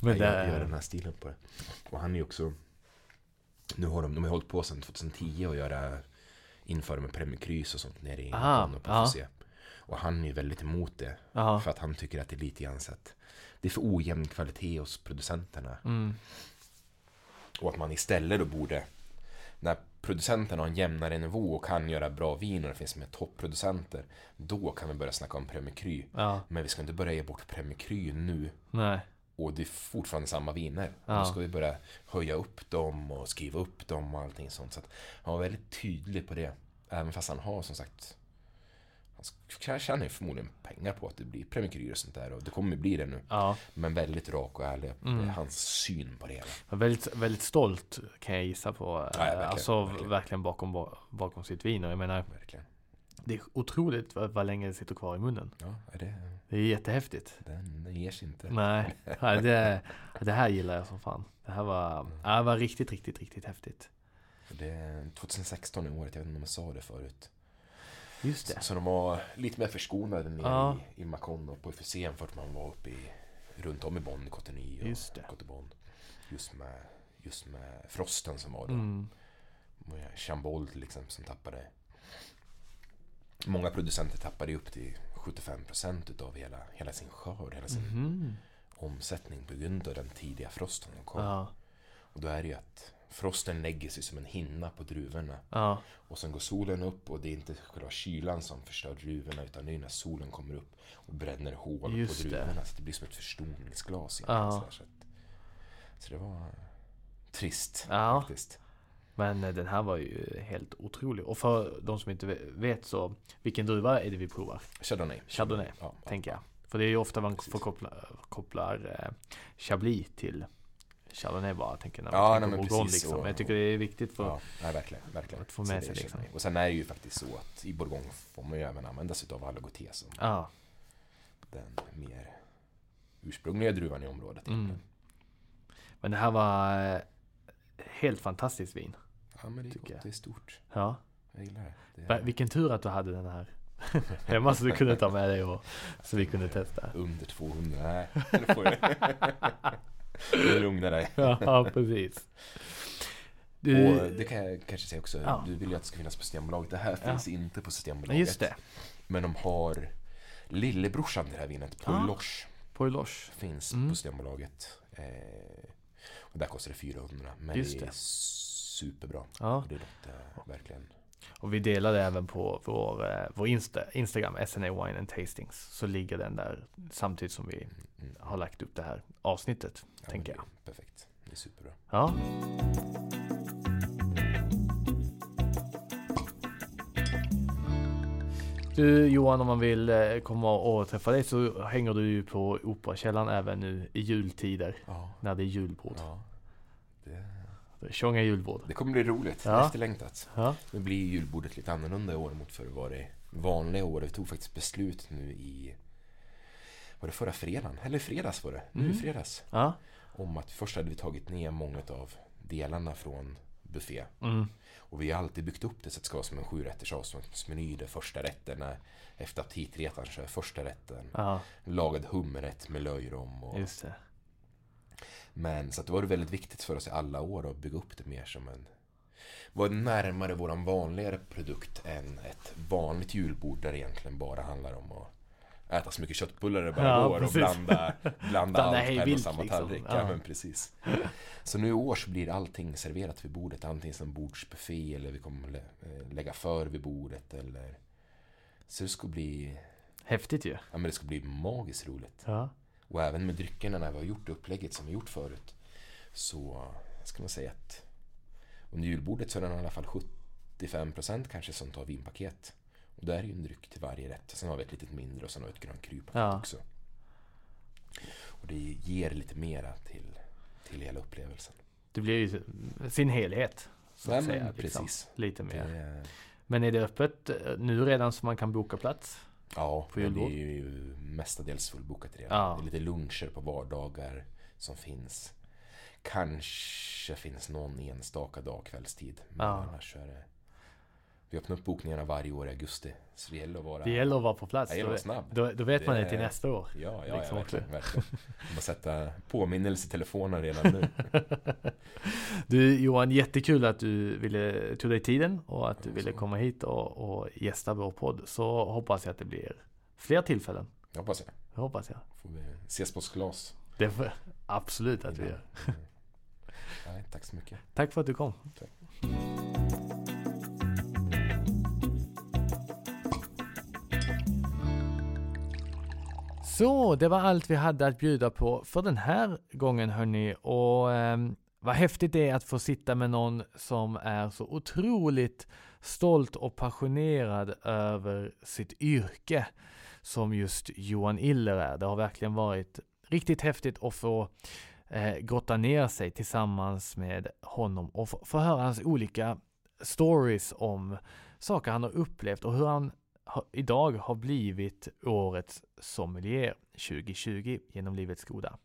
Men det göra, göra den här stilen på det. Och han är ju också Nu har de, de har hållit på sedan 2010 och göra införa med Premier Krys och sånt nere i Aha, Bonn och på. Och han är ju väldigt emot det. ja. För att han tycker att det är lite grann så att det är för ojämn kvalitet hos producenterna. Mm. Och att man istället då borde När producenterna har en jämnare nivå och kan göra bra vin och det finns med toppproducenter Då kan vi börja snacka om Premier Cru ja. Men vi ska inte börja ge bort Premier Cru nu Nej. Och det är fortfarande samma viner Ja. Då ska vi börja höja upp dem och skriva upp dem och allting sånt Så att han var väldigt tydlig på det Även fast han har som sagt Han tjänar ju förmodligen pengar på att det blir Premier Cru och sånt där Och det kommer ju bli det nu Ja. Men väldigt rak och ärlig Mm. hans syn på det hela Väldigt, väldigt stolt kan jag gissa på. Ja, ja, verkligen, alltså verkligen. verkligen, bakom, bakom sitt vin. Och jag menar, Verkligen det är otroligt vad, vad länge det sitter kvar i munnen. Ja, det, Det är jättehäftigt. den, ger sig inte. Nej, det, det här gillar jag som fan. Det här var, ja, det var riktigt, riktigt, riktigt häftigt. Det är 2016 i året, jag vet inte om jag sa det förut. Just det. så de var lite mer förskonade nere Ja. i, i Macon och på FUC för att man var uppe i, runt om i Bonn, Cotigny och Just det. Cottebonne. Just med, just med frosten som var då. Mm. Med Chambol till exempel som tappade Många producenter tappade upp till 75% utav hela, hela sin skörd, hela sin Mhm. omsättning på grund av den tidiga frosten som kom. Ja, Och då är det ju att frosten lägger sig som en hinna på druvorna. ja, Och sen går solen upp och det är inte själva kylan som förstör druvorna utan det är när solen kommer upp och bränner hål Just på det. druvorna. Så det blir som ett förstoringsglas. Ja. Så, så, att, så det var trist Ja. faktiskt. Men eh, den här var ju helt otrolig. Och för de som inte vet så, vilken druva är det vi provar? Chardonnay. Chardonnay, ja, tänker jag. För det är ju ofta man får koppla, kopplar eh, Chablis till Chardonnay bara, tänker när man Ja, tänker nej, men Bourgogne precis. liksom. Jag tycker det är viktigt för... Ja, nej, verkligen. verkligen. Att få med sig liksom. Och sen är det ju faktiskt så att i Bourgogne får man ju även använda sig av Alagoté som Ja, den mer ursprungliga druvan i området. mm. Men det här var eh, helt fantastiskt vin. Ja, men det är gott. Det är stort. Ja. Jag gillar det. det är Vilken tur att du hade den här hemma så du kunde ta med dig och så vi kunde testa. under 200. Nej, lugna dig. Ja, precis. Du, Och det kan jag kanske säga också. Ja. Du vill ju att det ska finnas på Systembolaget. Det här Ja. finns inte på Systembolaget. just det. Men de har lillebrorsan till det här vinet. Poiloche, Poiloche. finns Mm. på Systembolaget. Eh, och där kostar det 400. Men Just det är superbra. Ja, det låter verkligen... och vi delade även på vår, eh, vår Insta, Instagram, SNA Wine and Tastings. Så ligger den där samtidigt som vi Mm, mm. har lagt upp det här avsnittet, Ja, tänker jag. det Perfekt. Det är superbra. Ja. Du Johan, om man vill eh, komma och träffa dig så hänger du ju på Operakällaren även nu i jultider Ja. när det är julbord. ja. Det, Det Tjonga julbord. det kommer bli roligt. Ja. Efterlängtat. Ja. Nu blir julbordet lite annorlunda i år mot förr var det vanliga år. Vi tog faktiskt beslut nu i var det förra fredagen? Eller fredags var det. Nu Mm. fredags. Ja. Om att först hade vi tagit ner många av delarna från buffé. Mm. Och vi har alltid byggt upp det så att det ska vara som en sjurätters avståndsmeny där första rätten är efter aptitretaren så är första rätten ja, lagad hummerrätt med löjrom. Och. Men så att det var väldigt viktigt för oss i alla år att bygga upp det mer som en var närmare våran vanligare produkt än ett vanligt julbord där det egentligen bara handlar om att äta så mycket köttbullar det bara Ja, går och precis. blanda, blanda Blanda allt på en och vilt, samma liksom. tallrik. Ja. Men precis. Så nu i år så blir allting serverat vid bordet. Antingen som bordsbuffé eller vi kommer lä- eh, lägga för vid bordet eller så det ska bli, Häftigt ju. ja men det ska bli magiskt roligt. Ja. Och även med dryckerna när vi har gjort upplägget som vi gjort förut så ska man säga att under julbordet så är det i alla fall 75% kanske som tar vinpaket. Och där är ju en dryck till varje rätt. Sen har vi ett litet mindre och sen har vi ett Grand Cru-paket Ja. också. Och det ger lite mera till, till hela upplevelsen. Det blir ju sin helhet. Så att men säga. Liksom. precis. Lite Det, mer. är- Men är det öppet eh, nu redan så man kan boka plats? Ja, På det är ju mestadels fullbokat redan. Ja. Det är lite luncher på vardagar som finns. Kanske finns någon enstaka dag kvällstid. Men Ja. annars är det... Vi öppnar upp bokningarna varje år i augusti. Så det gäller att vara... Det gäller att vara på plats. det snabb. då, då vet man Det det till nästa år. Ja, ja, liksom ja verkligen. verkligen. Bara sätta påminnelse i telefonen redan nu. Du Johan, jättekul att du ville ta dig tiden och att du ville komma hit och, och gästa vår podd. Så hoppas jag att det blir fler tillfällen. Jag hoppas jag. Det hoppas jag. Får vi ses på glas. Det får, absolut att vi gör. Nej, tack så mycket. Tack för att du kom. Tack. Så, det var allt vi hade att bjuda på för den här gången hörni. Och eh, vad häftigt det är att få sitta med någon som är så otroligt stolt och passionerad över sitt yrke som just Johan Iller är. Det har verkligen varit riktigt häftigt att få eh, grotta ner sig tillsammans med honom och få höra hans olika stories om saker han har upplevt och hur han idag har blivit årets sommelier 2020 genom Livets Goda.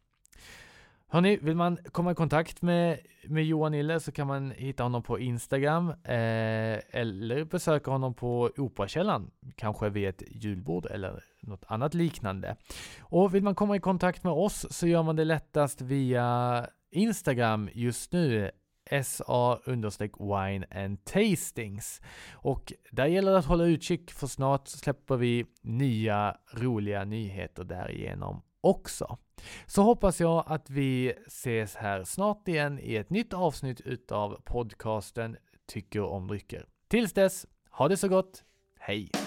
Hörni, vill man komma i kontakt med, med Johan Ille så kan man hitta honom på Instagram eh, eller besöka honom på Operakällaren, kanske vid ett julbord eller något annat liknande. Och vill man komma i kontakt med oss så gör man det lättast via Instagram just nu SA wine and tastings. Och där gäller det att hålla utkik för snart släpper vi nya roliga nyheter därigenom också. Så hoppas jag att vi ses här snart igen i ett nytt avsnitt utav podcasten Tycker om drycker. Tills dess, ha det så gott. Hej!